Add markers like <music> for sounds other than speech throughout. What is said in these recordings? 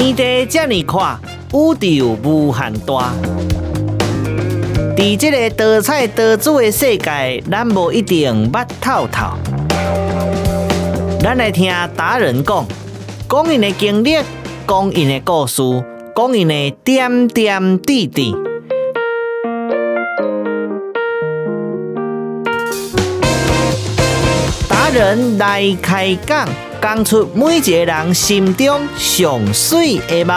天地这么宽，宇宙无限大。在这个多彩多姿的世界，咱无一定捌透透。咱来听达人讲，讲因的经历，讲因的故事，讲因的点点滴滴。达人来开讲，讲出每一个人心中上水的梦。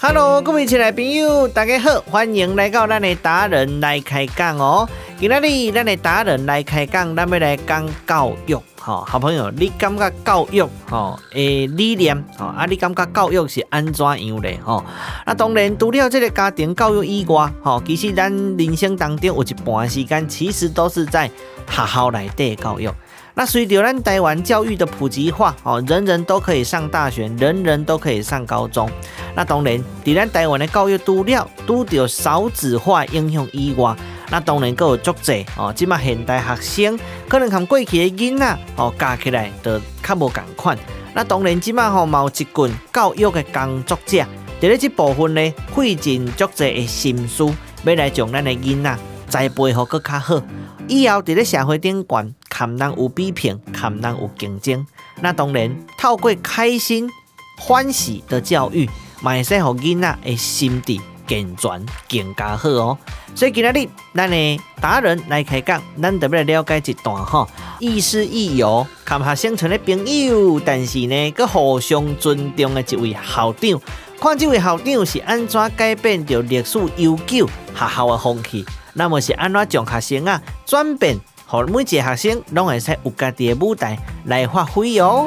Hello，各位亲爱的朋友，大家好，欢迎来到咱的达人来开讲哦。今天呢，咱的达人来开讲，咱要来讲教育。好，好朋友，你感觉教育吼诶理念吼啊？你感觉教育是安怎样的吼？那当然，除了这个家庭教育以外，吼，其实咱人生当中有一半时间，其实都是在学校内底教育。那随着咱台湾教育的普及化，哦，人人都可以上大学，人人都可以上高中。那当然，在咱台湾的教育除了拄着少子化影响以外，那当然阁有足济哦。即马现代学生可能和过去的囡仔哦加起来都较无共款。那当然，即马吼有一群教育的工作者，伫咧这部分呢，费尽足济的心思，要来将咱的囡仔栽培好阁较好，以后伫咧社会顶悬。含人有比拼，含人有竞争。那当然，透过开心、欢喜的教育，嘛会使让囡仔的心智健全更加好哦。所以今日咱的达人来开讲，咱特别来了解一段哈，亦师亦友、坎下生存的朋友，但是呢，佮互相尊重的一位校长。看这位校长是安怎改变着历史悠久学校的风气，那么是安怎将学生啊转变？每一个学生拢会使有家己的舞台来发挥哦。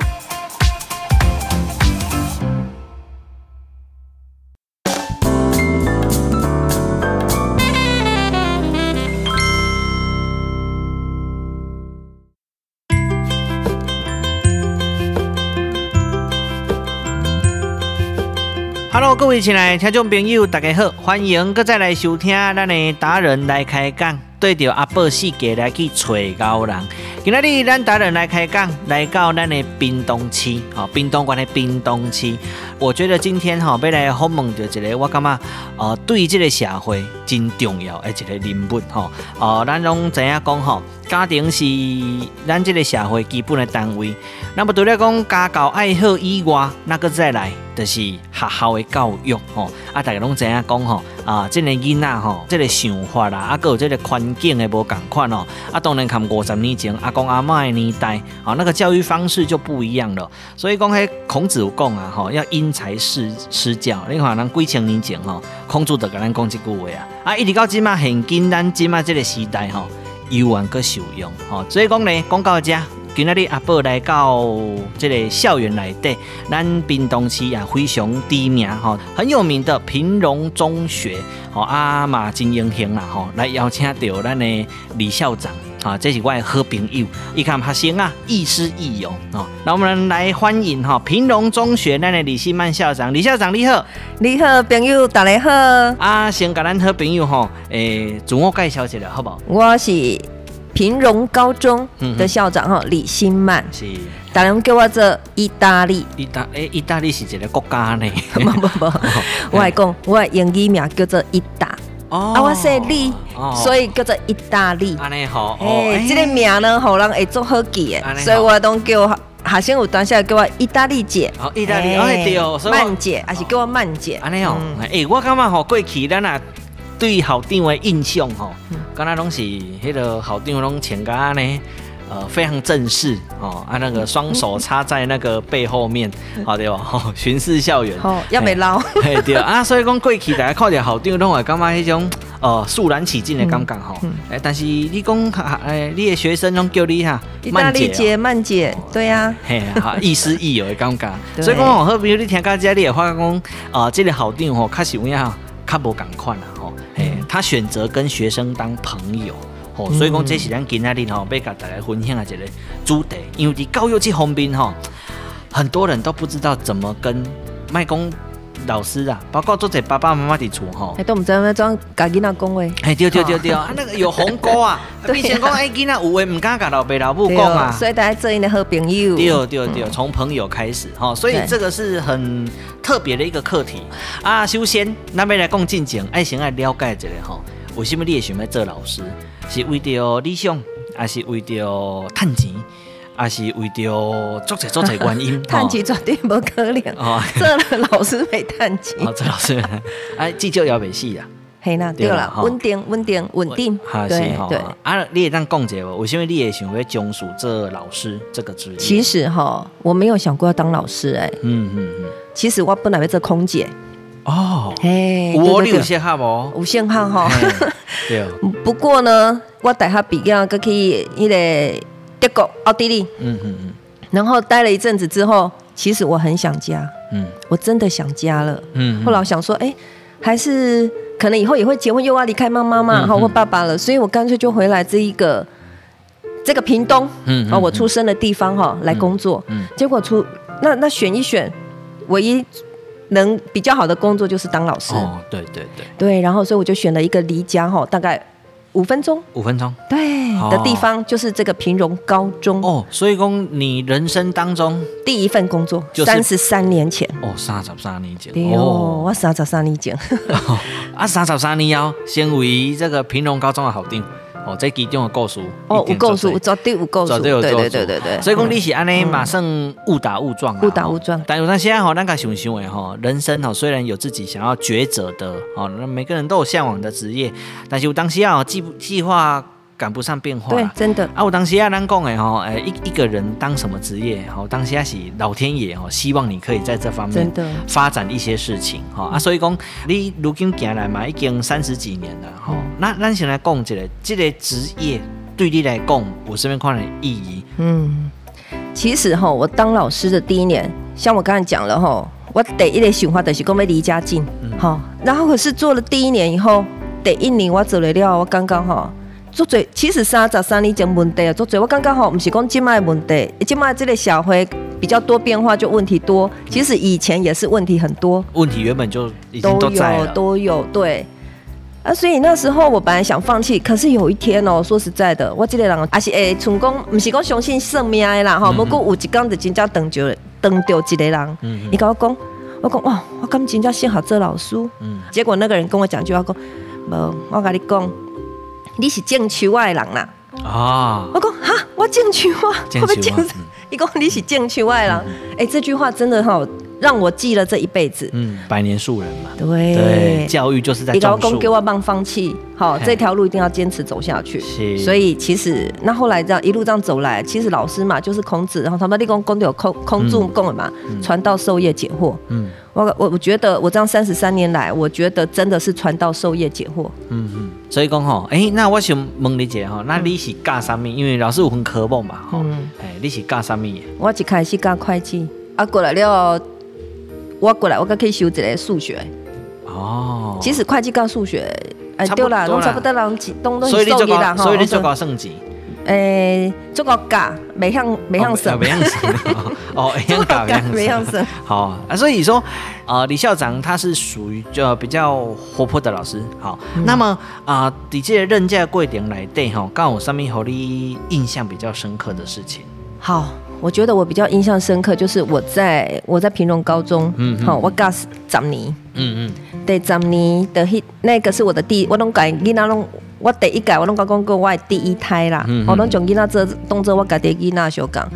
各位亲爱的听众朋友，大家好，欢迎搁再来收听咱的达人来开讲。对着阿宝世界来去找高人，今仔日咱达人来开讲，来到咱的屏东市，哈，屏东关的屏东区。我觉得今天吼，要来访问到一个我感觉，呃，对这个社会真重要的一个人物，吼，呃，咱拢知影讲，吼，家庭是咱这个社会基本的单位。那么除了讲家教爱好以外，那个再来就是学校的教育，吼，啊，大家拢知影讲，吼，啊，这个囡仔，吼，这个想法啦，啊，搁有这个环境的无共款哦，啊，当然看五十年前阿公阿嬷的年代，啊，那个教育方式就不一样了。所以讲，迄孔子有讲啊，吼，要因。材施施教，你看咱几千年前吼，孔子就甲咱讲这句话啊，啊，一直到今嘛，现今咱今嘛这个时代吼，有缘个受用吼，所以讲呢，讲到这，今仔日阿宝来到这个校园内底，咱屏东市啊非常知名吼，很有名的平荣中学，吼阿马金英雄啦吼，来邀请到咱的李校长。啊，这是我的好朋友，一看学生啊，亦师亦友哦。那我们来欢迎哈平荣中学那的李希曼校长，李校长你好，你好朋友，大家好。啊，先跟咱好朋友哈，诶，自我介绍一下好不好？我是平荣高中的校长哈，李新曼。是，大家叫我做意大利。意大诶，意大利是一个国家呢？不 <laughs> 不不，<laughs> 我来讲，我的英语名叫做意大。哦，啊，我姓李，所以叫做意大利。安尼好，哎，这个名呢，好人会做好记的，所以我都叫学生有当下叫我意大利姐。哦，意大利，哎对哦，曼姐，还是叫我曼姐。安尼哦，哎，我感觉吼过去咱啊对校长的印象吼，刚才拢是迄个校长拢穿甲安尼。呃，非常正式哦，啊，那个双手插在那个背后面，好对吧？哦，巡视校园，哦，要没捞，嘿对啊，所以讲过去大家看着校长拢会感觉迄种呃肃然起敬的感觉吼，哎，但是你讲哎，你的学生拢叫你哈，曼姐，曼姐，对呀，嘿，哈，亦师亦友的感觉，<laughs> 所以讲哦，好比如你听到这里的话讲，啊，这个校长吼，确实有影，较无共款啦吼，哎，他选择跟学生当朋友。哦，所以讲这是咱今仔日吼，要甲大家分享的一个主题，因为伫教育这方面吼，很多人都不知道怎么跟卖公老师啊，包括做者爸爸妈妈的厝吼，哎，都唔知道要装家囡仔讲话，哎，对对对对，<laughs> 啊，那个有鸿沟啊，以前讲哎囡仔有话唔敢甲老爸老母讲啊，所以大家做因的好朋友，对对对，从朋友开始哈，所以这个是很特别的一个课题。啊。首先，那边来讲进前，爱先来了解一下吼，为什么你会想要做老师？是为着理想，还是为着趁钱？还是为着做侪做侪原因，<laughs> 趁钱绝对不可能。哦，做了老师没趁钱。<laughs> 哦，做老师，哎，至少要袂死啊。嘿啦，对了，稳定，稳定，稳定。对对。啊，你也当讲一下，为什么你也想要从事这老师这个职业？其实哈，我没有想过要当老师哎。嗯嗯嗯。其实我本来要做空姐。哦。嘿。我你有限号哦？有限号哈。对。<laughs> 不过呢，我大学毕业可以迄个。德国、奥地利，嗯嗯嗯，然后待了一阵子之后，其实我很想家，嗯，我真的想家了，嗯。后来我想说，哎，还是可能以后也会结婚，又要离开妈妈嘛，然后或爸爸了，所以我干脆就回来这一个这个屏东，嗯，啊，我出生的地方哈，来工作。嗯，结果出那那选一选，唯一能比较好的工作就是当老师。哦，对对对，对，然后所以我就选了一个离家哈，大概。五分钟，五分钟，对的地方就是这个平荣高中。哦。所以讲你人生当中第一份工作，三十三年前。哦，三十三年前。哦，我三十三年前，<laughs> 啊，三十三年哦，先为这个平荣高中的校长。哦，这其中的故事哦，有故事，绝对有故事，对对对对对。所以讲你是安尼，马上误打误撞啊，误打误撞。但有那现在吼，咱个想想诶吼，人生吼虽然有自己想要抉择的哦，那每个人都有向往的职业，但是有当时啊计计划。赶不上变化，对，真的啊！我当时啊，咱讲诶吼，诶，一一个人当什么职业？吼，当时啊是老天爷吼，希望你可以在这方面发展一些事情，哈啊！所以讲你如今行来嘛，已经三十几年了，吼。那咱先来讲一个，这个职业对你来讲有什么样的意义？嗯，其实哈，我当老师的第一年，像我刚才讲了哈，我第一个想法就是讲要离家近，好、嗯，然后可是做了第一年以后，第一年我做了了，我刚刚好。做最其实三十三年前问题啊，做最我刚刚吼，不是讲今麦问题，今麦这个社会比较多变化，就问题多。其实以前也是问题很多，问题原本就已经都在了，都有都有对。啊，所以那时候我本来想放弃，可是有一天哦，说实在的，我这个人还是会，成功不是讲相信算命的啦哈，不过有一天就真正等着等着一个人，你跟我讲，我讲哇，我刚真正幸好做老师，嗯，结果那个人跟我讲句话讲，无，我跟你讲。你是种树仔的人啦，啊！我讲哈，我种树啊，会？伊讲你是种树仔的人，哎，这句话真的哈，让我记了这一辈子。嗯，百年树人嘛，对，教育就是在种树。老公给我帮放弃，好，这条路一定要坚持走下去。所以其实那后来这样一路这样走来，其实老师嘛就是孔子，然后他们立功功都有空空住功了嘛，传道授业解惑。嗯。我我我觉得我这样三十三年来，我觉得真的是传道授业解惑。嗯嗯，所以讲吼，哎、欸，那我想问你一下吼，那你是教什么？因为老师有分科目嘛，吼、嗯，哎，你是教什么？我一开始教会计，啊，过来了，我过来我可以修一个数学。哦，其实会计教数学，哎，对啦，拢差不多啦，拢东东西数啦，所以你做过算级。诶，做个假，没向没向神，没向神哦，做个假没向神。好啊，所以说，呃，李校长他是属于就比较活泼的老师。好，嗯、那么啊，底、呃、这任教过程来对哈，刚好上面和你印象比较深刻的事情。好，我觉得我比较印象深刻就是我在我在平荣高中，嗯，好，我教十年，嗯嗯，对，十年的那个是我的第，我拢改囡仔拢。我第一届我拢讲过，我的第一胎啦。嗯嗯我拢从囡仔做动作，我家己囡仔小讲。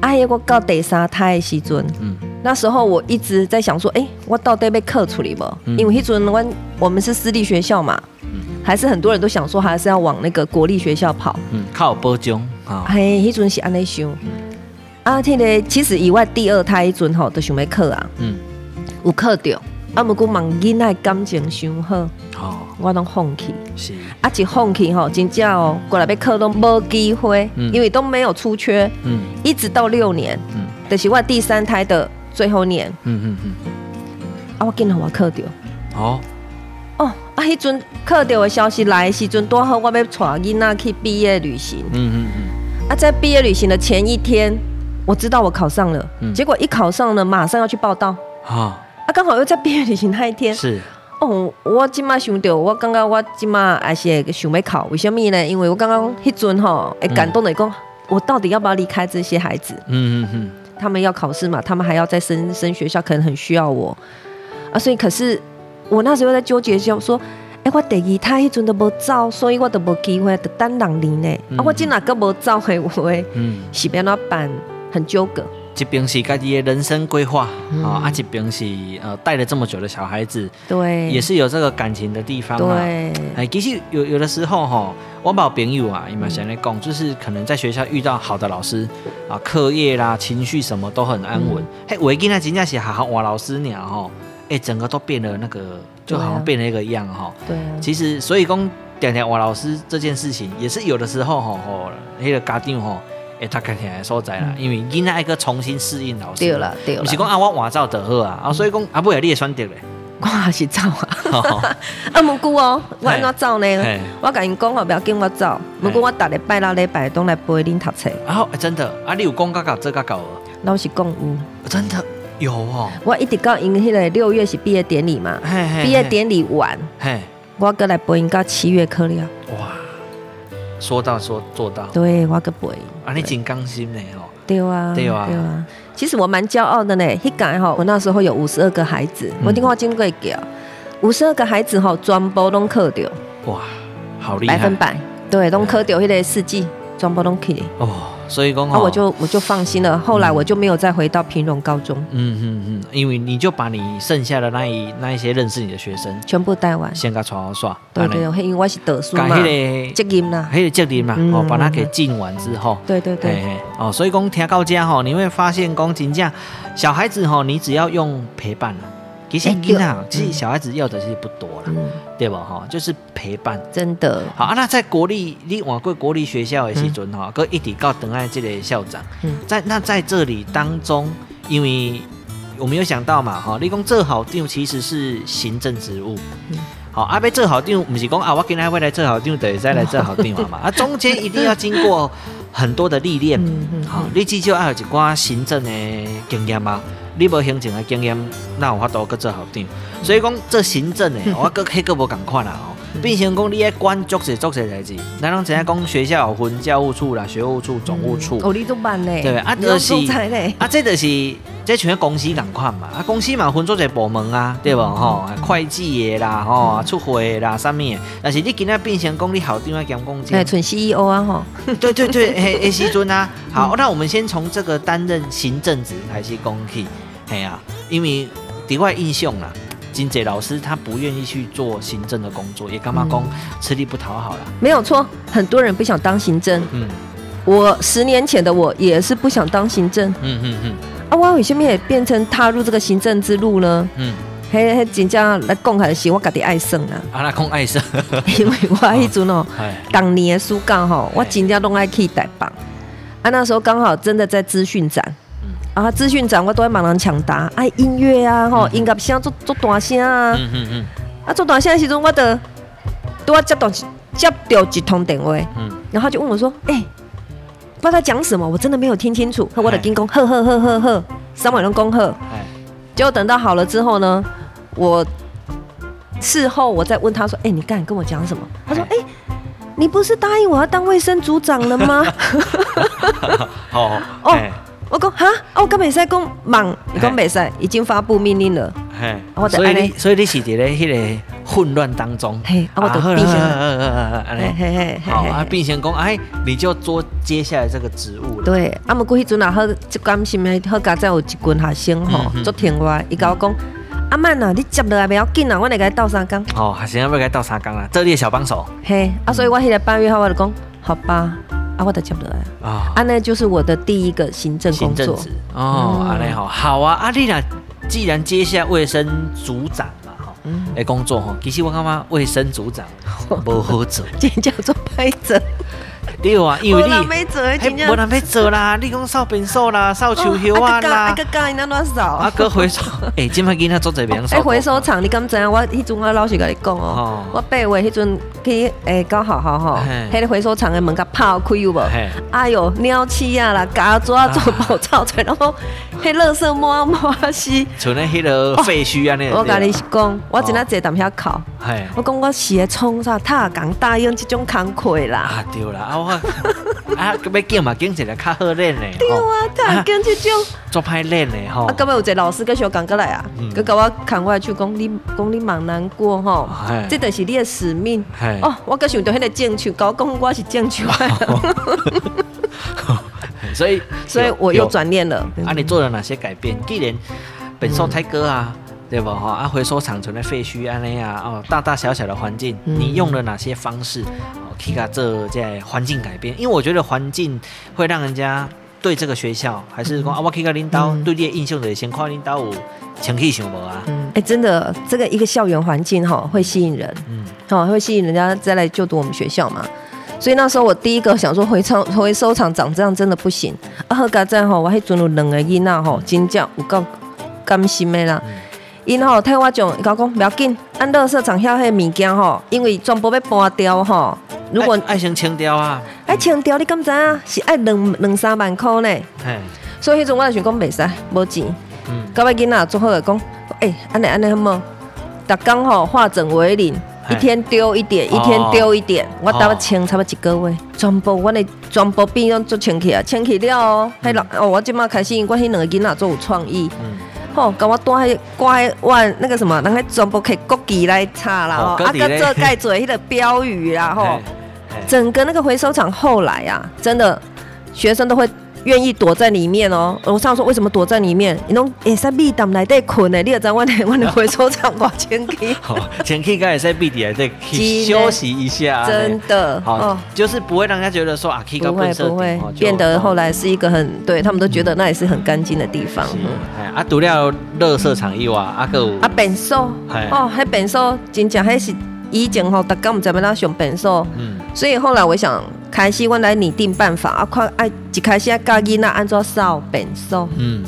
哎呀，我到第三胎的时阵，嗯、那时候我一直在想说，哎、欸，我到底被克处理不？嗯、因为迄阵我我们是私立学校嘛，嗯、还是很多人都想说，还是要往那个国立学校跑。嗯，靠保障啊。哎，迄阵是安尼想。嗯、啊，听咧，其实以外第二胎迄阵吼，都想要考啊。嗯，有考着。啊，毋过望囡仔感情伤好，哦、我拢放弃。是啊，一放弃吼，真正哦，过来要考都无机会，嗯、因为都没有出缺。嗯，一直到六年，嗯，就是我第三胎的最后年。嗯嗯嗯。啊，我竟然我考着。哦。哦，啊，迄阵考到的消息来的时阵，拄好，我要带囡仔去毕业旅行。嗯嗯嗯。啊，在毕业旅行的前一天，我知道我考上了。嗯。结果一考上了，马上要去报到。啊。啊，刚好又在毕业旅行那一天。是。哦，我今麦想到，我刚刚我今麦还是想要考，为什么呢？因为我刚刚迄阵吼，哎，感动的讲，我到底要不要离开这些孩子？嗯嗯嗯。他们要考试嘛，他们还要再升升学校，可能很需要我啊。所以，可是我那时候在纠结，就说，哎，我第二胎迄阵都无走，所以我都无机会，得等两年呢。啊，我今哪个无走的话，嗯，是变哪办？很纠葛。一边是家己的人生规划啊，啊，一边是呃带了这么久的小孩子，对，也是有这个感情的地方嘛。对，哎，其实有有的时候哈，我把朋友啊，伊嘛想来讲，就是可能在学校遇到好的老师啊，课业啦、情绪什么都很安稳。嘿，我今天真正是好好哇，老师娘哈，哎，整个都变了那个，就好像变了一个样哈。对，其实所以讲点点哇，老师这件事情也是有的时候哈，吼，那个家长吼。哎，他看起来所在啦，因为囡仔一个重新适应老师，对了对了，不是讲啊我换走就好啊，啊所以讲啊不会你也选择嘞，我还是走啊，<laughs> 啊毋过哦，我安怎走呢？我甲因讲好，不要紧我走，毋过我逐礼拜六礼拜都来陪恁读册。啊，真的？啊，你有讲到到这个够？老实讲有，真的？有哦。我一直到因迄个六月是毕业典礼嘛，毕业典礼完，我过来陪因到七月课了。哇，说到说做到，对我个背。啊，你真刚心呢吼！对啊，对啊，对啊。其实我蛮骄傲的呢。迄个吼，我那时候有五十二个孩子，我听话真贵叫，五十二个孩子吼，全部拢考掉。哇，好厉害！百分百，对，拢考掉迄个四季，全部拢去。哦。所以讲，那我就我就放心了。后来我就没有再回到平荣高中。嗯嗯嗯，因为你就把你剩下的那一那一些认识你的学生全部带完，先给他刷刷。对对，因为我是德书嘛，责任啦，还有责任嘛，哦，把它给进完之后。对对对。哦，所以讲听到这吼，你会发现讲真正小孩子吼，你只要用陪伴了。其实你看，其实小孩子要的其实不多了，嗯、对吧？哈，就是陪伴，真的。好啊，那在国立你往过国立学校的时阵哈，哥、嗯、一直到等爱这个校长，嗯、在那在这里当中，因为我没有想到嘛，哈，你讲这好定其实是行政职务，嗯、好，阿伯做好定不是讲啊，我今天会来做好定，等于再来做好定嘛，<laughs> 啊，中间一定要经过很多的历练，嗯嗯、好，你至少要有一寡行政的经验嘛。你无行政的经验，那有法度去做校长。所以讲做行政的，<laughs> 我阁迄个无共款啦吼。变成讲你爱管足些足些代志，咱拢知影讲学校有分教务处啦、学务处、总务处。哦，你都办嘞？对啊，就是啊，这就是这全公司共款嘛。啊，公司嘛分做一个部门啊，对无吼？会计的啦，吼，出货的啦，啥物的。但是你今仔变成讲你校长啊兼公职。哎，纯 CEO 啊吼。对 <laughs> 对对，诶诶，<laughs> 时阵啊。好，那我们先从这个担任行政职开始讲起。嘿啊，因为底外印象啦，金姐老师他不愿意去做行政的工作，也干嘛工吃力不讨好了。没有错，很多人不想当行政。嗯，我十年前的我也是不想当行政。嗯嗯嗯。啊，我为什么也变成踏入这个行政之路呢？嗯，嘿嘿，真正来讲还是我家己爱算啦。啊，来讲爱算，<laughs> 因为我迄阵哦，当年的暑假吼，我真正拢爱去台北。啊，那时候刚好真的在资讯展。啊！资讯长我都会帮人抢答，哎，音乐啊，吼，音乐声做做大声啊，嗯嗯嗯，啊，做大声的时阵，我的都要接到接到一通电话，嗯，然后就问我说，哎，不知道他讲什么，我真的没有听清楚。我的金工，呵呵呵呵呵，三万人恭贺。结果等到好了之后呢，我事后我再问他说，哎，你刚才跟我讲什么？他说，哎，你不是答应我要当卫生组长了吗？哦 <laughs> 哦。我讲哈，我刚未使讲忙，你讲未使，已经发布命令了。嘿，所以你所以你是伫咧迄个混乱当中。嘿，我就变成，好啊，变成讲哎，你就做接下来这个职务了。对，啊，毋过迄阵啊，好，即关心的好佳在有一群学生吼，做听话，伊甲我讲，阿曼啊，你接落来袂要紧啊，我来甲你斗三工。哦，学生要甲你斗三工啦，做你的小帮手。嘿，啊，所以我迄个八月号我就讲，好吧。啊，我的接落来啊，啊，那就是我的第一个行政工作。哦。阿丽好，好啊，阿丽娜，既然接下卫生组长嘛，哈，嗯。工作哈，其实我感觉卫生组长 <laughs> 不好做，这叫做拍着。对啊，<laughs> 因为你没做，真正无人要做啦。<laughs> 你讲扫便所啦，扫树叶啊啦，啊个干那乱扫，<laughs> 啊个回收，诶，今麦囡仔做这边诶，回收厂，你敢知影？我迄阵我老实甲你讲哦，我八月迄阵去诶搞好好吼，迄个回收厂的门甲拍开有无？哎哟，鸟鼠啊啦，夹抓做爆臭出来，然后迄垃圾满满是，像那迄个废墟啊那。我甲你讲，我真正坐踮遐哭，我讲我是诶创啥，他讲答应这种工课啦。啊对啦，啊我。<laughs> 啊，要拣嘛，拣一个较好练的。对啊，他拣这种做歹练的吼。啊，今日有一个老师跟小讲过来啊，佮甲我看过来去讲你讲你蛮难过吼，这就是你的使命。哦，我佮想到迄个正手，甲我讲我是正手。<laughs> <laughs> 所以，所以我又转念了。啊，你做了哪些改变？既然本少泰哥啊，对不哈？啊，回收厂存的废墟安尼啊，哦，大大小小的环境，你用了哪些方式？哦，去甲这在环境改变，因为我觉得环境会让人家对这个学校，还是讲啊，我去甲领导对你的印象的先看领导有情绪想无啊？嗯，哎，真的，这个一个校园环境哈，会吸引人，嗯，好，会吸引人家再来就读我们学校嘛。所以那时候我第一个想说回收回收厂长这样真的不行。啊，好家在吼，我迄阵有两个囡仔吼，真正有够甘心的啦。因吼替我讲，伊讲讲不要紧，按垃圾场遐迄物件吼，因为全部要搬掉吼。如果爱先清掉啊，爱清掉，你敢知啊？是爱两两三万箍呢。嘿所以迄阵我就想讲袂使，无钱。嗯。到尾囡仔做好来讲，哎，安尼安尼好无？逐工吼化整为零，一天丢一点，一天丢一点，我大概清差不多一个月，全部我的全部变用做清起啊，清起了哦。迄老哦，我即马开始，我迄两个囡仔做有创意。嗯。吼，跟我带迄挂碗那个什么，人个全部摕国旗来插啦，吼，啊，搁做盖做迄个标语啦，<laughs> 吼。整个那个回收厂后来啊，真的学生都会愿意躲在里面哦。我上说为什么躲在里面？你侬也在闭档来带困呢？你也在外面外面回收厂挂前期，前期刚也在闭底来带休息一下。<laughs> 真的好，就是不会让人家觉得说啊，不会不会变得后来是一个很对他们都觉得那也是很干净的地方。哎，啊，除了垃圾场以外，啊个啊便所哦，还本收真正还是。以前吼，大家唔知要哪上便所，嗯，所以后来我想开始我来拟定办法啊，看爱一开始爱教囡仔安怎扫便所，嗯，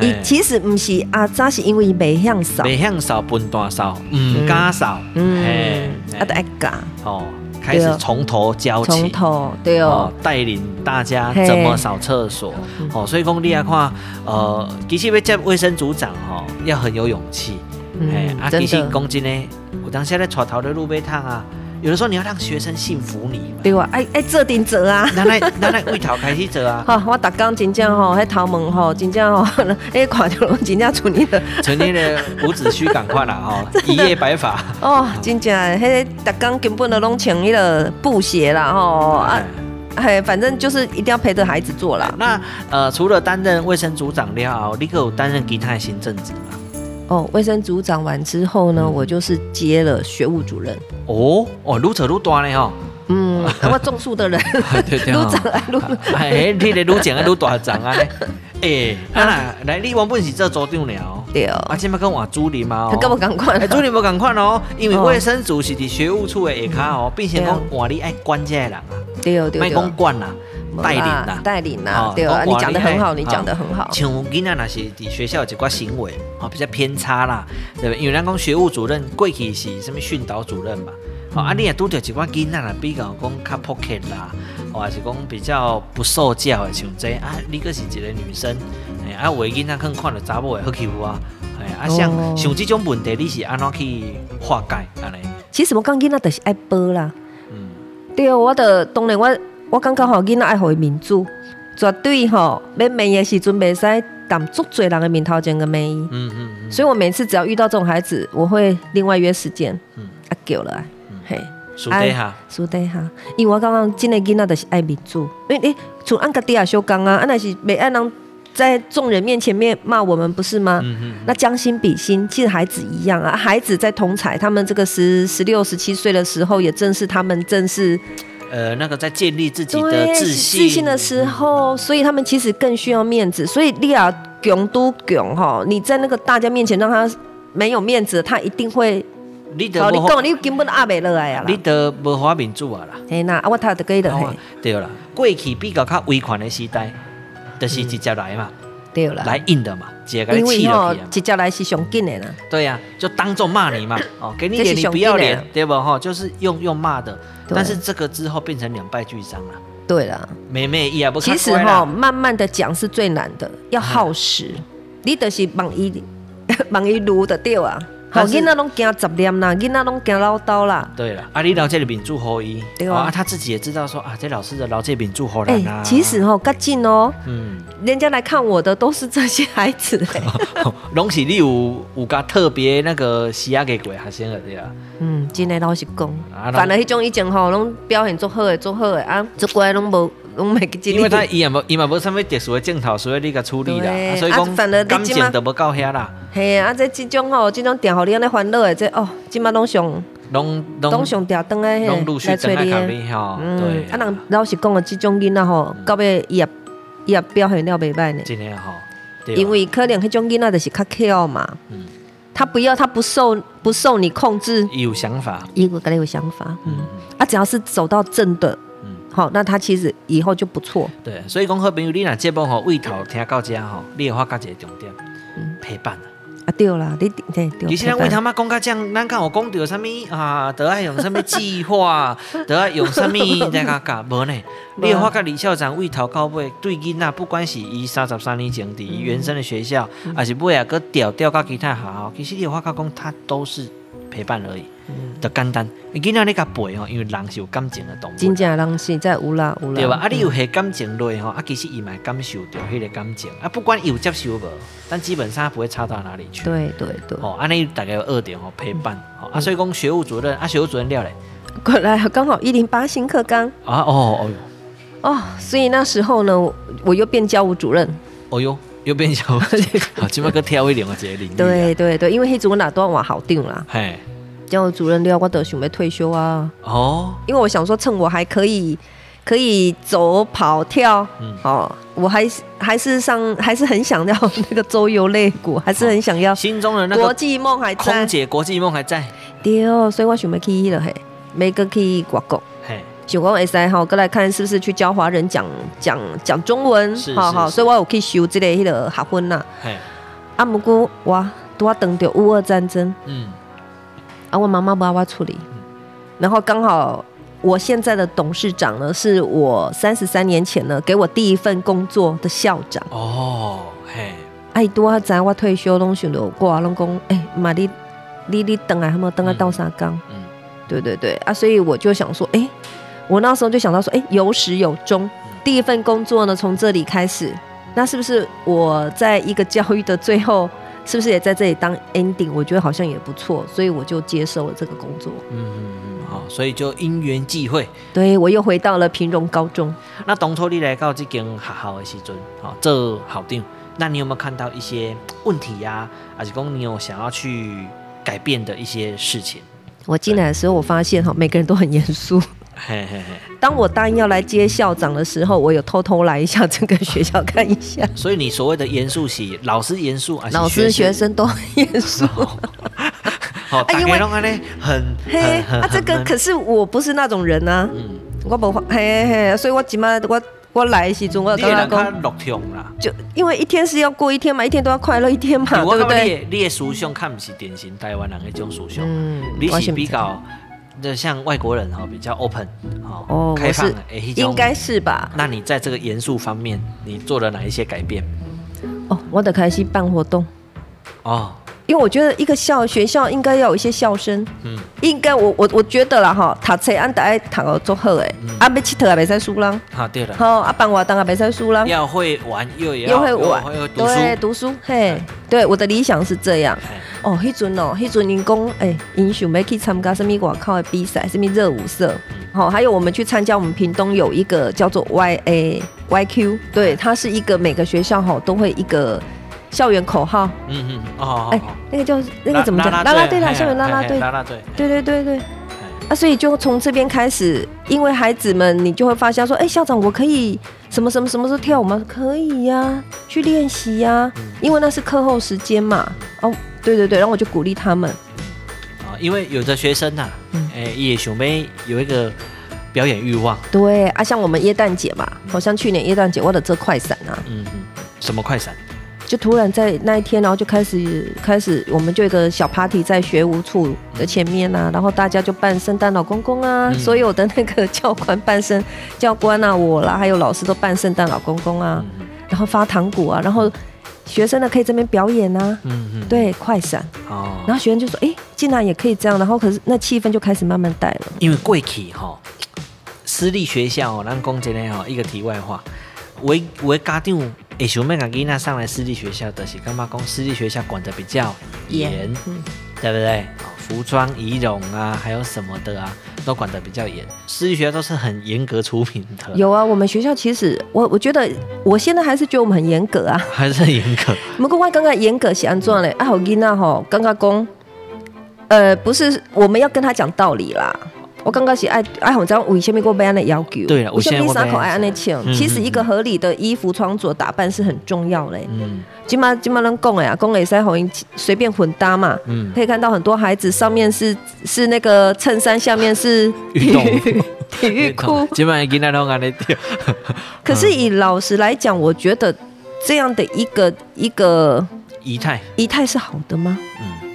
伊其实唔是啊，早是因为伊袂晓扫，袂晓扫，分段扫，唔敢扫，嗯，啊得爱教，哦，开始从头教起，从头对。哦，带领大家怎么扫厕所，哦，所以讲你来看，呃，其实要接卫生组长吼，要很有勇气，哎，啊，其实讲真呢。我当现在带头的路边烫啊，有的时候你要让学生信服你，对啊，哎哎做点做啊，咱来咱来为头开始做啊。<laughs> 好，我逐工真正吼，迄头门吼，真正吼，哎，<laughs> 看到拢真正存你的，存你的五子须赶快啦吼，<laughs> 一夜白发。哦，真正，迄逐工根本都拢穿迄个布鞋啦吼啊，嘿，反正就是一定要陪着孩子做啦。那呃，除了担任卫生组长了，你有担任其他的行政职吗？哦，卫生组长完之后呢，我就是接了学务主任。哦哦，愈扯愈大呢哈。嗯，我种树的人，<laughs> 愈 <laughs> 长啊愈。哎，你的愈长啊愈大长啊。<laughs> 哎，啊，来，你原本是做组长了。对哦。啊，今麦跟换主任嘛。他跟我同款。哎，主任无同款哦，因为卫生组是伫学务处的下骹哦，并且讲换你爱管这个人啊。对哦对哦。卖讲管啦。带领呐，带领呐，对啊，你讲的很好，你讲的很好。像囡仔那些在学校有一寡行为啊，比较偏差啦，对不？因为咱讲学务主任过去是什么训导主任嘛，啊，你也拄着一寡囡仔啦，比较讲较破克啦，还是讲比较不受教的像这啊，你个是一个女生，哎，啊，有的囡仔可能看到查某会好欺负啊，哎，啊，像像这种问题，你是安怎去化解安尼？其实我讲囡仔就是爱报啦，嗯，对啊，我的当然我。我感觉吼，囡仔爱互伊面子，绝对吼，要骂的时阵袂使当足侪人的面头前个骂伊。嗯嗯嗯。所以我每次只要遇到这种孩子，我会另外约时间，嗯，啊叫了，嘿，私底下，私底下，因为我感觉真的囡仔就是爱面子，因为诶，从按家底下修讲啊，啊那是袂爱人在众人面前面骂我们，不是吗？嗯嗯。那将心比心，其实孩子一样啊，孩子在同才，他们这个十十六、十七岁的时候，也正是他们正是。呃，那个在建立自己的自信自信的时候，所以他们其实更需要面子。所以你要穷都穷哈，你在那个大家面前让他没有面子，他一定会你讲你根本压袂落来啊！你得无法民主啊啦！嘿呐，啊我读得几多？对啦，过去比较较微权的时代，就是直接来嘛，对啦，来硬的嘛，直接给你气了直接来是上紧的啦。对呀，就当众骂你嘛，<coughs> 哦，给你脸你不要脸，对不哈？就是用用骂的，但是这个之后变成两败俱伤了。对了，妹妹也不其实哈，慢慢的讲是最难的，要耗时。你得是忙一忙一路的掉啊。好，囡仔拢惊杂念啦，囡仔拢惊唠叨啦。对了，啊，你老这里秉住后裔，对啊，他自己也知道说啊，这老师的老这秉住后人啊。其实吼，较近哦，嗯，人家来看我的都是这些孩子，<laughs> 拢是你有有个特别那个喜爱给鬼学生的对啊。嗯，真的老实讲，反而迄种以前吼，拢表现足好诶，足好诶啊，做乖拢无。因为他伊也无伊嘛无啥物特殊的镜头，所以你甲处理啦，所以讲感情都无到遐啦。嘿啊，这即种吼，即种电互你安尼烦恼的，这哦，今麦拢上拢拢上吊灯的，来催你。嗯，啊，人老实讲啊，即种囡仔吼，到尾伊也伊也表现了袂歹呢。真的吼，因为可能迄种囡仔就是较巧嘛。嗯。他不要，他不受不受你控制。有想法。伊个个有想法。嗯。啊，只要是走到正的。好，那他其实以后就不错。对，所以讲好朋友，你若节目吼，为头听到这吼，你会发觉一个重点，嗯，陪伴啊。啊对啦，你对对。其实咱为他妈讲到这样，咱看我讲到什物啊，<laughs> 都爱用什物计划，<laughs> 都爱用什物在个搞，无呢？你会发觉李校长为头到尾对囡仔，不管是伊三十三年前伫伊原生的学校，还是尾啊个调调到其他学校，其实你会发觉讲，他都是陪伴而已。就简单，你囡仔你甲陪吼，因为人是有感情的动物。真正人是在有啦有啦。对吧？啊，你有迄感情类吼，啊，其实伊嘛感受到迄个感情，啊，不管有接受无，但基本上不会差到哪里去。对对对。哦，安尼大概有二点吼，陪伴。哦，啊，所以讲学务主任，啊，学务主任了嘞。过来，刚好一零八新课纲。啊哦哦哟。哦，所以那时候呢，我又变教务主任。哦哟，又变教务。<laughs> 好，起码个挑一点我觉得领。对对对，因为迄阵我哪都往好定啦。嘿。教务主任了，我都想要退休啊！哦，因为我想说，趁我还可以，可以走跑跳，嗯，哦，我还是还是上，还是很想要那个周游列国，还是很想要心中的那个国际梦还在，空姐国际梦还在。对哦，所以我想要去了嘿，每个去外国，嘿，想讲会使哈，过来看是不是去教华人讲讲讲中文，好好，所以我有去修这个迄个学分呐。嘿，啊，不过我都要等到乌俄战争，嗯。啊，我妈妈不要我处理，然后刚好我现在的董事长呢，是我三十三年前呢给我第一份工作的校长。哦，嘿，哎，多在我退休拢想着挂拢讲，哎，妈你你你等啊还没等啊到啥岗？嗯，对对对。啊，所以我就想说，哎，我那时候就想到说，哎，有始有终，第一份工作呢从这里开始，那是不是我在一个教育的最后？是不是也在这里当 ending？我觉得好像也不错，所以我就接受了这个工作。嗯嗯嗯，好，所以就因缘际会，对我又回到了平荣高中。那当初你来到这间学校的时阵，好，这好定。那你有没有看到一些问题呀、啊？还是说你有想要去改变的一些事情？我进来的时候，我发现哈，每个人都很严肃。嘿嘿嘿。当我答应要来接校长的时候，我有偷偷来一下这个学校看一下。<laughs> 所以你所谓的严肃系老师严肃，老师学生都很严肃。好，<laughs> 因为很嘿啊，这个可是我不是那种人啊。嗯，我不嘿嘿，所以我起码我我来的时阵，我刚刚讲，就因为一天是要过一天嘛，一天都要快乐一天嘛，对不对？你的思想看不是典型台湾人的这种思想，嗯，你是比较。就像外国人哈，比较 open 哦，开放，应该是吧？那你在这个严肃方面，你做了哪一些改变？哦，我得开始办活动哦。因为我觉得一个校学校应该要有一些笑声，嗯，应该我我我觉得啦哈，读册安得爱读个做好诶，啊，要佚佗也袂使输人，好对了，好啊，办活动也袂使输人，要会玩又要又会玩，对，读书，嘿，对，我的理想是这样。哦，迄阵哦，迄阵人讲，诶，因想要去参加什么外口的比赛，什么热舞社，好，还有我们去参加我们屏东有一个叫做 Y A Y Q，对，它是一个每个学校哈都会一个。校园口号，嗯嗯，哦，哎，那个叫那个怎么讲？啦啦队啦，校园啦啦队，啦啦队，对对对对，啊，所以就从这边开始，因为孩子们，你就会发现说，哎，校长，我可以什么什么什么时候跳舞吗？可以呀，去练习呀，因为那是课后时间嘛，哦，对对对，然后我就鼓励他们。啊因为有的学生呐、啊，哎、嗯，也想要有一个表演欲望。对啊，像我们耶诞节嘛，好像去年耶诞节，我的这快闪啊，嗯嗯，什么快闪？就突然在那一天，然后就开始开始，我们就一个小 party 在学务处的前面啊，然后大家就扮圣诞老公公啊，嗯、所有的那个教官扮圣教官啊，我啦，还有老师都扮圣诞老公公啊，嗯、然后发糖果啊，然后学生呢可以这边表演啊，嗯嗯，对，快闪。哦，然后学生就说，哎，竟然也可以这样，然后可是那气氛就开始慢慢带了，因为贵气哈，私立学校哦，咱讲真的哈，一个题外话，我我家长。哎，想要把囡仔上来私立学校的是干嘛？讲私立学校管得比较严对不对？服装仪容啊，还有什么的啊，都管得比较严。私立学校都是很严格出名的。有啊，我们学校其实我我觉得，我现在还是觉得我们很严格啊，还是很严格。<laughs> 不过我刚刚严格是安怎嘞？啊，好囡仔吼，刚刚讲，呃，不是我们要跟他讲道理啦。我刚刚是爱爱红章，为什么我被安的要求？对了，为什么三口爱安尼穿？其实一个合理的衣服穿着打扮是很重要嘞。嗯，今嘛今嘛能讲哎呀，讲也是红随便混搭嘛。嗯，可以看到很多孩子上面是是那个衬衫，下面是 <laughs> 体育 <laughs> 体育裤。今嘛今那都安的 <laughs> 可是以老实来讲，我觉得这样的一个一个仪态仪态是好的吗？嗯。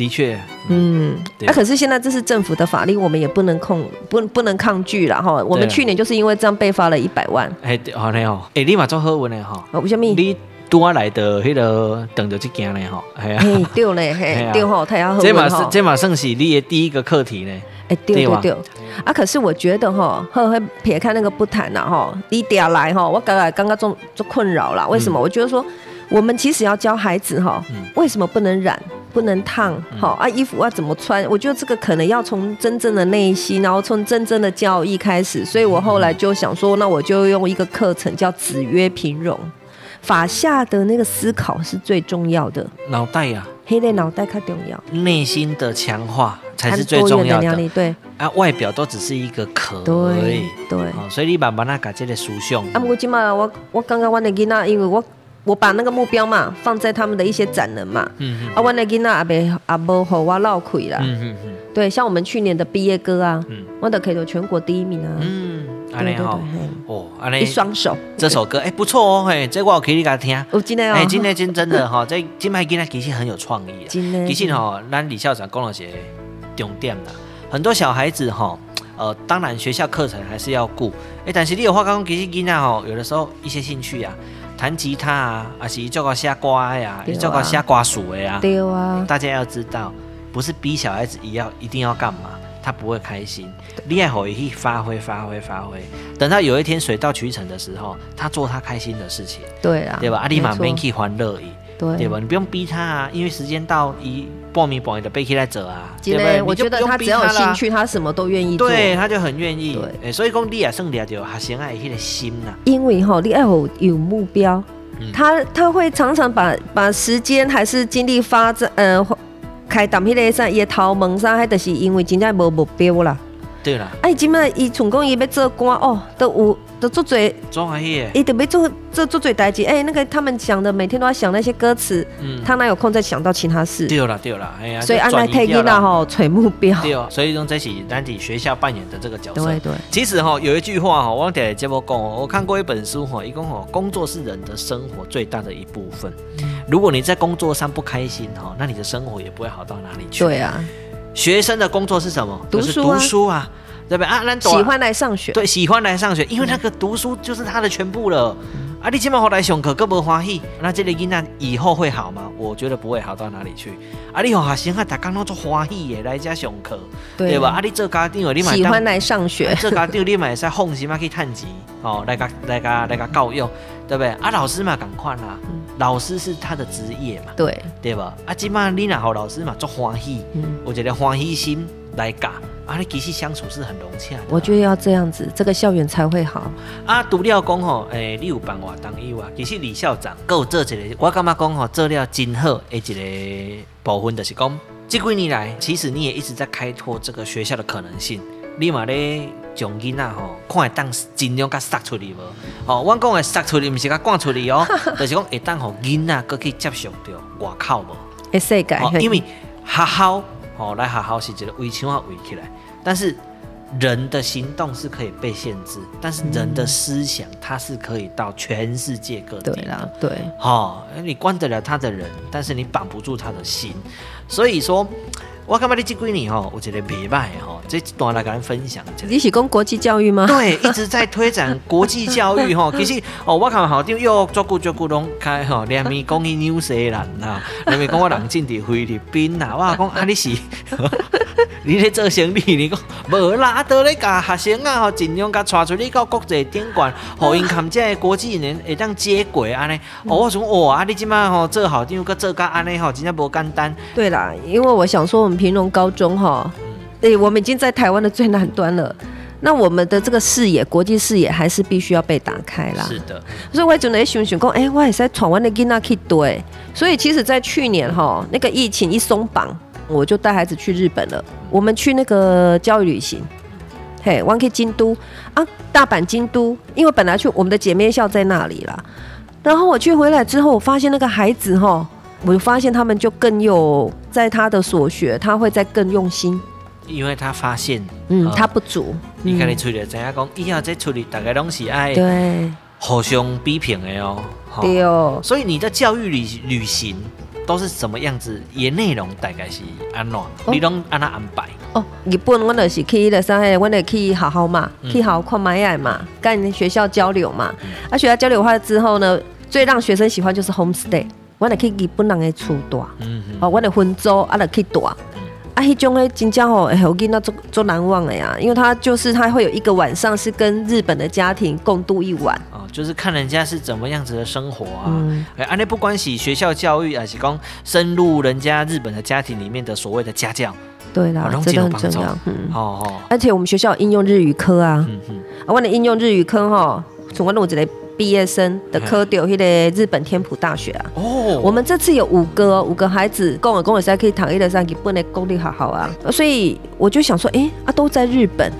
的确，嗯，那、啊、可是现在这是政府的法令，我们也不能控，不不能抗拒了哈。我们去年就是因为这样被罚了一百万。哎，好嘞哦，哎，立马做好文嘞哈。为什么？你多来的那个等着去件嘞哈。哎呀，对嘞，<laughs> 嘿，对哈，太要好。这嘛是这嘛算是你的第一个课题呢。哎，对对对。啊，可是我觉得哈，呵呵，撇开那个不谈了哈，你点来哈，我刚刚刚刚做做困扰了。为什么？我觉得说，我们其实要教孩子哈，为什么不能染？不能烫，好啊，衣服要怎么穿？我觉得这个可能要从真正的内心，然后从真正的教育开始。所以我后来就想说，那我就用一个课程叫“子曰平容”，法下的那个思考是最重要的。脑袋呀，黑的脑袋太重要，内心的强化才是最重要的。对啊，外表都只是一个壳。对对，所以你慢慢那改这个书相。啊，我今嘛，我我刚刚我的囡仔，因为我。我把那个目标嘛放在他们的一些展能嘛，嗯、哼啊，我那囡仔阿伯阿伯和我闹亏啦，嗯嗯嗯。对，像我们去年的毕业歌啊，嗯、我都可以做全国第一名啊，嗯，对对对，哦，一双手，这首歌哎、<laughs> 欸、不错哦，嘿，这个我可以给他听，哦，真的哦，哎，真的真真的哈，这金麦囡仔其实很有创意啊，真的，其实哈，咱李校长讲了些重点的，很多小孩子哈，呃，当然学校课程还是要顾，哎，但是你有话刚刚其实囡仔哈，有的时候一些兴趣啊。弹吉他啊，还是做个写歌呀，做个写歌词的呀。对啊，大家要知道，不是逼小孩子一要一定要干嘛，他不会开心。厉害后也可以发挥发挥发挥，等到有一天水到渠成的时候，他做他开心的事情。对啊，对吧？阿里马免去欢乐伊，对，对吧？你不用逼他啊，因为时间到一。报名报名的背起来走啊，对不对？我觉得他只要有兴趣，他什么都愿意做。对，他就很愿意。对，所以讲你也算了就学生爱迄个心呐。因为吼，你爱有有目标，他他会常常把把时间还是精力发在呃开档迄个上，也头毛上，还就是因为真正无目标啦。对啦。哎，今麦伊成功伊要做官哦，都有。都做嘴，做阿姨，伊都没做做做嘴代志。哎，那个他们想的，每天都要想那些歌词，嗯，他哪有空再想到其他事？对了对了，哎呀，所以安排退役了吼，揣目标。对哦，所以用这些咱在学校扮演的这个角色。对对。其实哈，有一句话哈，我点节目讲，我看过一本书哈，一共哈，工作是人的生活最大的一部分。如果你在工作上不开心哈，那你的生活也不会好到哪里去。对啊。学生的工作是什么？读书读书啊。对不对啊？喜欢来上学，对，喜欢来上学，因为那个读书就是他的全部了。嗯、啊，你今晚回来上课，更无欢喜，那这个囡仔以后会好吗？我觉得不会好到哪里去。啊，你好学生啊，他刚刚做欢喜的，来遮上课，对，对吧？啊，你做家长，你喜欢来上学，<laughs> 做家长你嘛会使放心嘛去趁钱，哦，来个来个来个教育，对不对？啊，老师嘛赶快啦，嗯、老师是他的职业嘛，对，对吧？啊，今晚你若好老师嘛做欢喜，嗯、我觉得欢喜心来教。啊，你其实相处是很融洽的。我觉得要这样子，这个校园才会好。啊，除了讲吼，诶、欸，你有办法当医啊？其实李校长够做一个，我感觉讲吼，做了真好诶一个部分，就是讲这几年来，其实你也一直在开拓这个学校的可能性。你嘛咧，将囡仔吼，看会当尽量甲塞出去无？哦，我讲的塞出去，毋是甲赶出去哦，<laughs> 就是讲会当互囡仔搁去接受到外口无？诶世界，因为学校。哦，来好好是觉得围墙啊围起来，但是人的行动是可以被限制，但是人的思想它是可以到全世界各地的。对啦，对，哦，你关得了他的人，但是你绑不住他的心，所以说。我感觉你这几年吼，我觉得袂歹吼，这段来跟人分享。你是讲国际教育吗？对，一直在推展国际教育吼。<laughs> 其实哦，我看好像又做久做久拢开吼，<laughs> 连咪讲伊纽西兰呐，连咪讲我人进伫菲律宾呐，我讲啊你是。<laughs> 你咧做生意，你讲无啦，都咧教学生啊，吼，尽量甲带出去到国际顶端，互因看这国际人会当接轨安尼。哦，我想哇，啊，你即摆吼做好，点个做甲安尼吼，真正无简单。对啦，因为我想说，我们平农高中哈，对，我们已经在台湾的最南端了。那我们的这个视野，国际视野还是必须要被打开啦。是的，所以我就在想想讲，哎，我也是在台湾的囡仔去对。所以其实，在去年哈，那个疫情一松绑。我就带孩子去日本了。我们去那个教育旅行，嘿，我去京都啊，大阪、京都，因为本来去我们的姐妹校在那里啦。然后我去回来之后，我发现那个孩子哈，我就发现他们就更有在他的所学，他会再更用心，因为他发现，嗯，他不足。你看你出来怎样讲？以后再出来，大概都是爱对互相批评的哦。对哦。所以你的教育旅旅行。都是什么样子？也内容大概是安怎？你拢安怎安排？哦，日本我就是去了上海，我就去好好嘛，嗯、去好好看买爱嘛，跟学校交流嘛。嗯、啊，学校交流完之后呢，最让学生喜欢就是 homestay，我来去日本人的厝住，嗯嗯，哦，我来分租啊，来去住。啊，迄种诶，真正吼，我给那做做难忘的呀，因为他就是他会有一个晚上是跟日本的家庭共度一晚，哦，就是看人家是怎么样子的生活啊，哎、嗯，啊，那不关系学校教育，而是讲深入人家日本的家庭里面的所谓的家教，对啦，真的很重要，嗯，哦哦，而且我们学校应用日语科啊，嗯嗯，啊，我的应用日语科吼，从我弄一个。毕业生的科丢迄个日本天普大学啊，哦，我们这次有五个五个孩子，跟我跟我在可以躺一的上，日本的功力好好啊，所以我就想说，哎、欸、啊都在日本，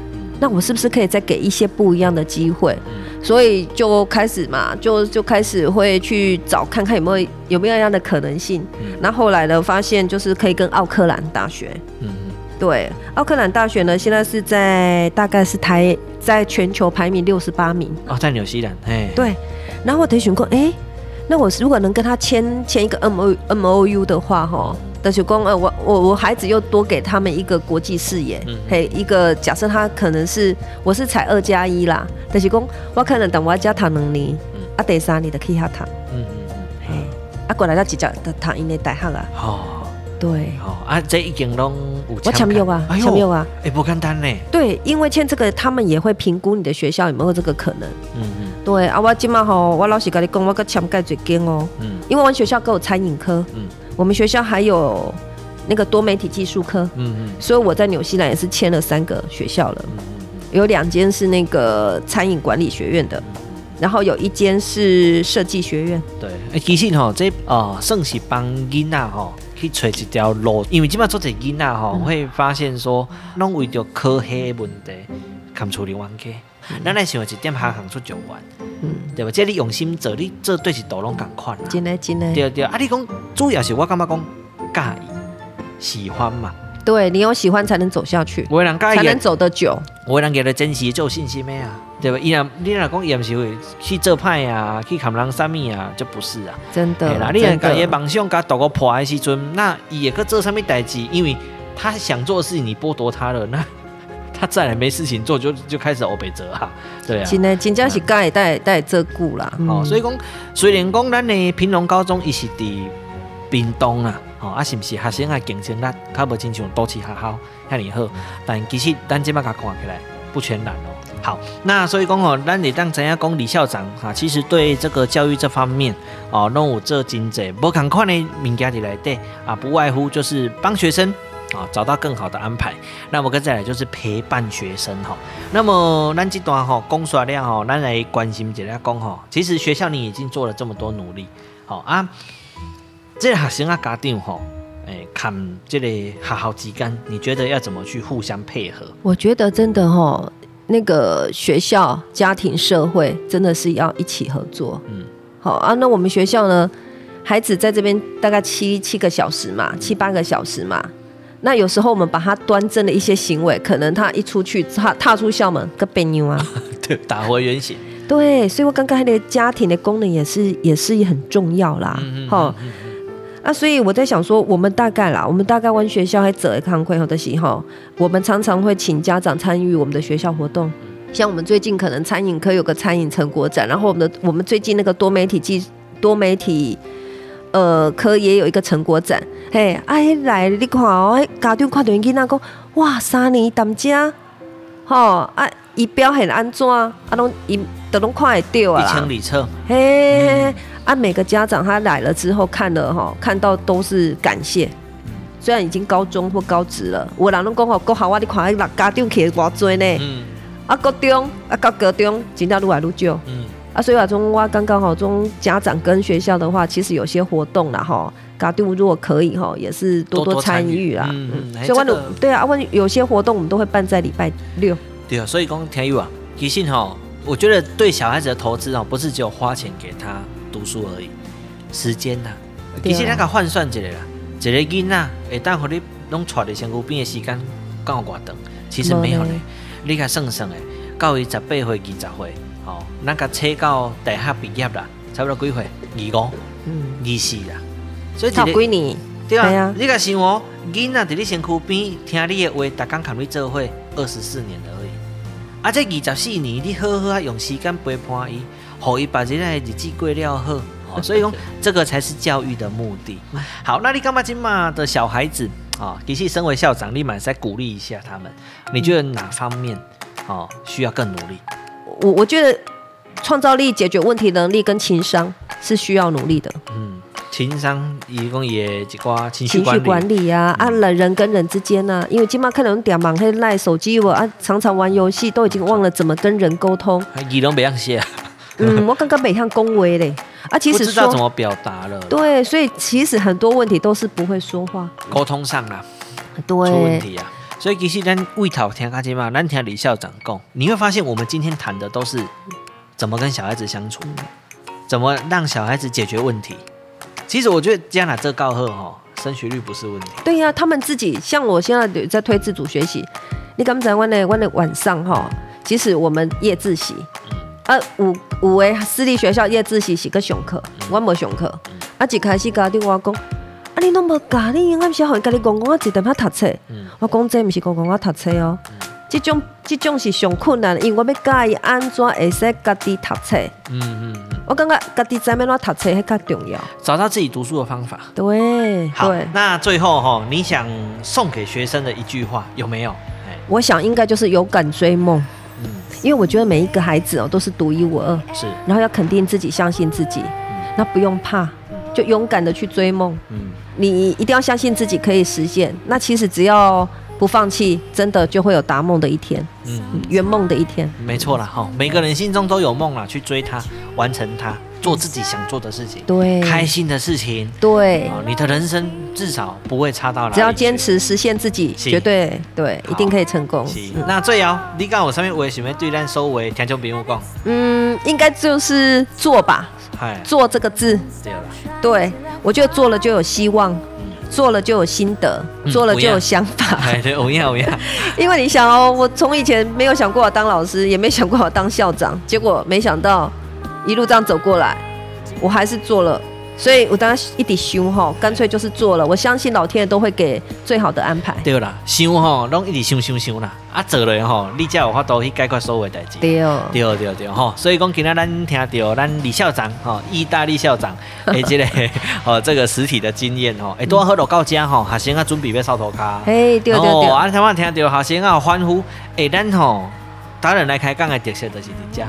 那我是不是可以再给一些不一样的机会？所以就开始嘛，就就开始会去找看看有没有有没有这样的可能性。那后来呢，发现就是可以跟奥克兰大学，嗯，对，奥克兰大学呢，现在是在大概是台。在全球排名六十八名。哦，在纽西兰，哎，对，然后我得选过，哎，那我如果能跟他签签一个 M O M O U 的话，哈，得选过，呃，我我我孩子又多给他们一个国际视野，嗯，嘿，一个假设他可能是我是采二加一啦，得选过，我可能等我加谈能力，啊，第三年的可以下谈，嗯嗯嗯，嘿，啊，过来他直接的谈因的大学啊，哦。对，哦啊，这已经拢我签没有啊，签没有啊，哎，不简单呢。对，因为签这个，他们也会评估你的学校有没有这个可能。嗯嗯。对啊，我今嘛吼，我老实跟你讲，我个签盖最紧哦。嗯。因为我们学校都有餐饮科，嗯，我们学校还有那个多媒体技术科，嗯嗯。所以我在纽西兰也是签了三个学校了，嗯嗯。有两间是那个餐饮管理学院的，然后有一间是设计学院。对，哎，其实吼，这哦，算是帮囡仔吼。去找一条路，因为即摆做者囡仔吼，会发现说，拢为着科黑问题，扛处理冤家。咱来想一点行行出状元，嗯，对吧？即你用心做，你做对是道拢共款啦。真诶真诶。对对，啊，你讲主要是我感觉讲介意喜欢嘛。对，你有喜欢才能走下去，有人才能走得久。我人给他珍惜，就有信心咩啊？对吧？伊若你若讲伊毋是会去做歹啊，去砍人啥物啊，就不是啊。真的。啦，你若家己梦想甲大个破的时阵，那伊会去做啥物代志？因为他想做的事情你剥夺他了，那 <laughs> 他再来没事情做，就就开始欧北折哈。对啊。真的，真正是该带带照顾啦。哦，所以讲，虽然讲咱的平龙高中伊是伫屏东啊，哦啊，是毋是学生的竞争力较无亲像都市学校遐尔好？但其实咱即摆甲看起来不全然哦。好，那所以讲哦，咱得当知影讲李校长哈，其实对这个教育这方面哦，拢有做真济，无同款的物件伫内底啊，不外乎就是帮学生啊找到更好的安排。那么再来就是陪伴学生哈。那么咱这段哈讲说了哈，咱来关心一下讲哈，其实学校你已经做了这么多努力，好啊，这个学生啊家长哈，哎，看这个学校之间，你觉得要怎么去互相配合？我觉得真的哈。那个学校、家庭、社会真的是要一起合作。嗯，好啊。那我们学校呢，孩子在这边大概七七个小时嘛，七八个小时嘛。那有时候我们把他端正的一些行为，可能他一出去，他踏出校门，个别扭啊，<laughs> 对，打回原形。对，所以我刚刚那个家庭的功能也是也是很重要啦，哈、嗯。嗯嗯啊，所以我在想说，我们大概啦，我们大概问学校还做一康会后的时候，我们常常会请家长参与我们的学校活动。像我们最近可能餐饮科有个餐饮成果展，然后我们的我们最近那个多媒体技多媒体呃科也有一个成果展。嘿，哎、啊、来你看哦，家长看到囡仔讲，哇，三年当家，吼啊，仪表很安怎，啊，拢伊都拢看会到啊，一清二楚。嘿。嗯啊，每个家长他来了之后看了哈，看到都是感谢。虽然已经高中或高职了，我老公讲好，够好，我你看那家长去多多呢。嗯。啊，高中啊，到高中，真的愈来愈少。嗯。啊，所以话中我刚刚好中家长跟学校的话，其实有些活动啦哈，家长如果可以哈，也是多多参与啦。嗯嗯。所以我都对啊，问有些活动我们都会办在礼拜六。对啊，所以讲听有啊，其实哈，我觉得对小孩子的投资哦，不是只有花钱给他。读书而已，时间呐、啊，其实咱个换算一下啦，一个囡仔会当互你拢带伫身躯边的时间够偌长，其实没有咧，你甲算算诶，到伊十八岁、二十岁，哦，那个测到大学毕业啦，差不多几岁？二五，嗯，二四啦，所以差几年，对啊，对啊。你甲想哦，囡仔伫你身躯边听你的话，逐工共你做伙二十四年而已，啊，这二十四年你好好啊用时间陪伴伊。好，一把这代日子过了好，<laughs> 所以讲这个才是教育的目的。<laughs> 好，那你干嘛今嘛的小孩子啊？其实身为校长，立马再鼓励一下他们。你觉得哪方面哦需要更努力？我我觉得创造力、解决问题能力跟情商是需要努力的。嗯，情商一共也几挂情绪情绪管理啊，啊人人跟人之间呢、啊，因为今嘛看到点忙黑赖手机我啊，常常玩游戏，都已经忘了怎么跟人沟通。议论不让写。<laughs> 嗯，我刚刚没像恭维嘞，啊，其实不知道怎么表达了。对，所以其实很多问题都是不会说话，沟通上啊，对，出问题啊。所以其实咱为讨听阿金嘛，咱听李校长讲，你会发现我们今天谈的都是怎么跟小孩子相处，怎么让小孩子解决问题。其实我觉得这样来这告贺哈，升学率不是问题。对呀、啊，他们自己像我现在在推自主学习，你刚才问的问的晚上哈，其实我们夜自习。啊，有有诶，私立学校夜自习是个上课，我没上课。啊，一开始家长我讲，啊，你拢无教，你暗时会跟你讲讲，我一点要读册。我讲这毋是讲讲我读册哦，这种这种是上困难，因为我要教伊安怎会使家己读册。嗯嗯嗯，我感觉家己知要怎读册还较重要，找到自己读书的方法。对，好，对那最后哈，你想送给学生的一句话有没有？我想应该就是有敢追梦。因为我觉得每一个孩子哦都是独一无二，是，然后要肯定自己，相信自己，那不用怕，就勇敢的去追梦，嗯，你一定要相信自己可以实现，那其实只要不放弃，真的就会有达梦的一天，嗯，圆梦的一天，没错啦哈，每个人心中都有梦啦，去追它，完成它。做自己想做的事情，对，开心的事情，对，你的人生至少不会差到哪里。只要坚持实现自己，绝对对，一定可以成功。那最后，你讲我上面为什么对咱收尾听众朋友讲？嗯，应该就是做吧，做这个字，对，我觉得做了就有希望，做了就有心得，做了就有想法。<laughs> 对，我要我要。<laughs> 因为你想哦，我从以前没有想过要当老师，也没想过要当校长，结果没想到。一路这样走过来，我还是做了，所以我当时一直想吼，干脆就是做了。我相信老天爷都会给最好的安排。对啦，想吼，拢一直想想想啦，啊，做了吼，你才有法度去解决所有的代志。对对对对吼，所以讲今天咱听到咱李校长吼，意大利校长 <laughs> 诶，这个 <laughs> 哦，这个实体的经验吼，诶，多喝落到家吼，学生啊准备要扫涂骹。嘿，对对对。啊，听我听到学生啊欢呼，诶，咱吼。达人来开讲的特色就是这。家，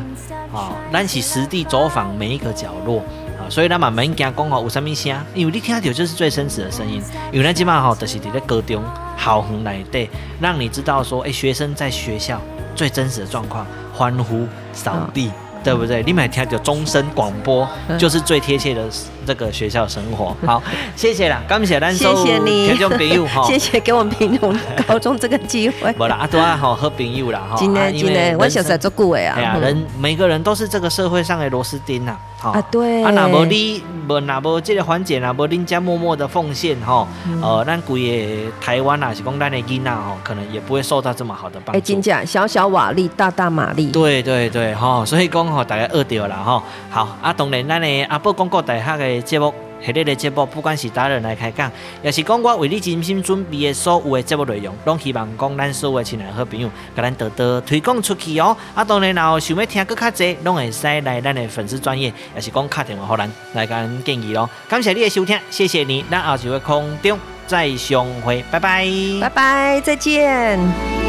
啊，咱是实地走访每一个角落，啊，所以咱嘛免惊讲吼有啥物声，因为你听到就是最真实的声音，因为咱今嘛吼就是伫咧高中校园内底，让你知道说，诶、欸，学生在学校最真实的状况，欢呼扫地。哦对不对？你们听到钟声广播，就是最贴切的这个学校生活。好，<laughs> 谢谢啦，感谢咱所有听众朋友 <laughs> 哈，谢谢给我们屏东高中这个机会。不啦，阿多啊，好好朋友啦哈。今天今天我小时候做顾问啊。哎呀，人每个人都是这个社会上的螺丝钉呐。啊，对，啊，那无你无那无这个环节，那无恁家默默的奉献哈，呃，咱规个台湾啊，是讲咱的囡仔哈，可能也不会受到这么好的帮助。哎，真正小小瓦力，大大马力。对对对，哈，所以讲吼，大家学到了哈。好，啊，当然咱的阿伯广告大学的节目。系列的节目，不管是达人来开讲，也是讲我为你精心准备的所有的节目内容，拢希望讲咱所有的亲爱好朋友，甲咱多多推广出去哦。啊，当然后想要听更较济，拢会使来咱的粉丝专业，也是讲打电话互咱来甲咱建议咯。感谢你的收听，谢谢你，咱后就会空中再相会，拜拜，拜拜，再见。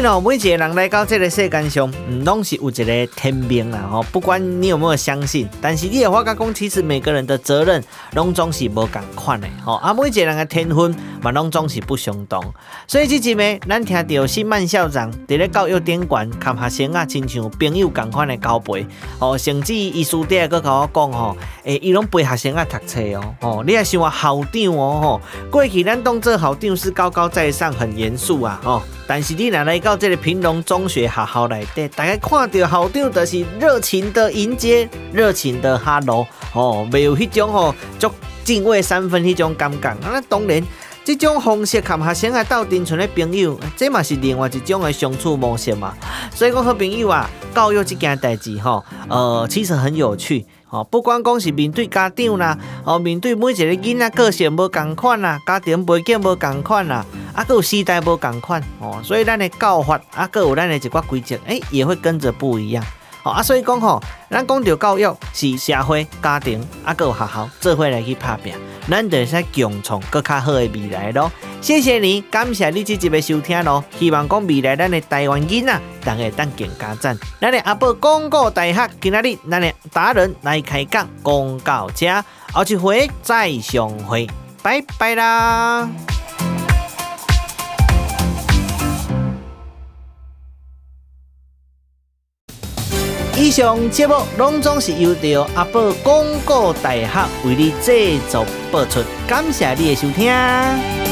实哦，每一个人来到这个世界上，唔拢是有一个天命啦吼。不管你有没有相信，但是你也发觉讲，其实每个人的责任拢总是无共款的吼。啊，每一个人的天分嘛，拢总是不相同。所以这集呢，咱听到新曼校长伫咧教育顶管，看学生啊，亲像朋友共款的交陪。哦，甚至伊书底个甲我讲吼，诶，伊拢陪学生啊读册哦。哦，你也想话校长哦吼，过去咱当做校长是高高在上，很严肃啊，吼。但是你若来到这个平农中学学校内底，大家看到校长就是热情的迎接，热情的哈喽，哦，没有迄种吼足敬畏三分迄种感觉。那当然，这种方式和学生啊斗阵像的朋友，这嘛是另外一种的相处模式嘛。所以讲好朋友啊，教育这件代志吼，呃，其实很有趣。哦，不管讲是面对家长啦，哦，面对每一个囡仔个性无共款啦，家庭背景无共款啦，啊，搁有时代无共款，哦，所以咱的教法啊，搁有咱的一寡规则，诶，也会跟着不一样。哦，啊，所以讲吼，咱讲着教育是社会、家庭啊，搁有学校做伙来去拍拼，咱就会使共创更较好的未来咯。谢谢你，感谢你这集的收听咯。希望讲未来咱的台湾囡仔，大家当更加赞。咱的阿宝广告大学今仔日，咱的达人来开讲，讲到这，后一回再相会，拜拜啦。以上节目拢总是由着阿宝广告大学为你制作播出，感谢你的收听。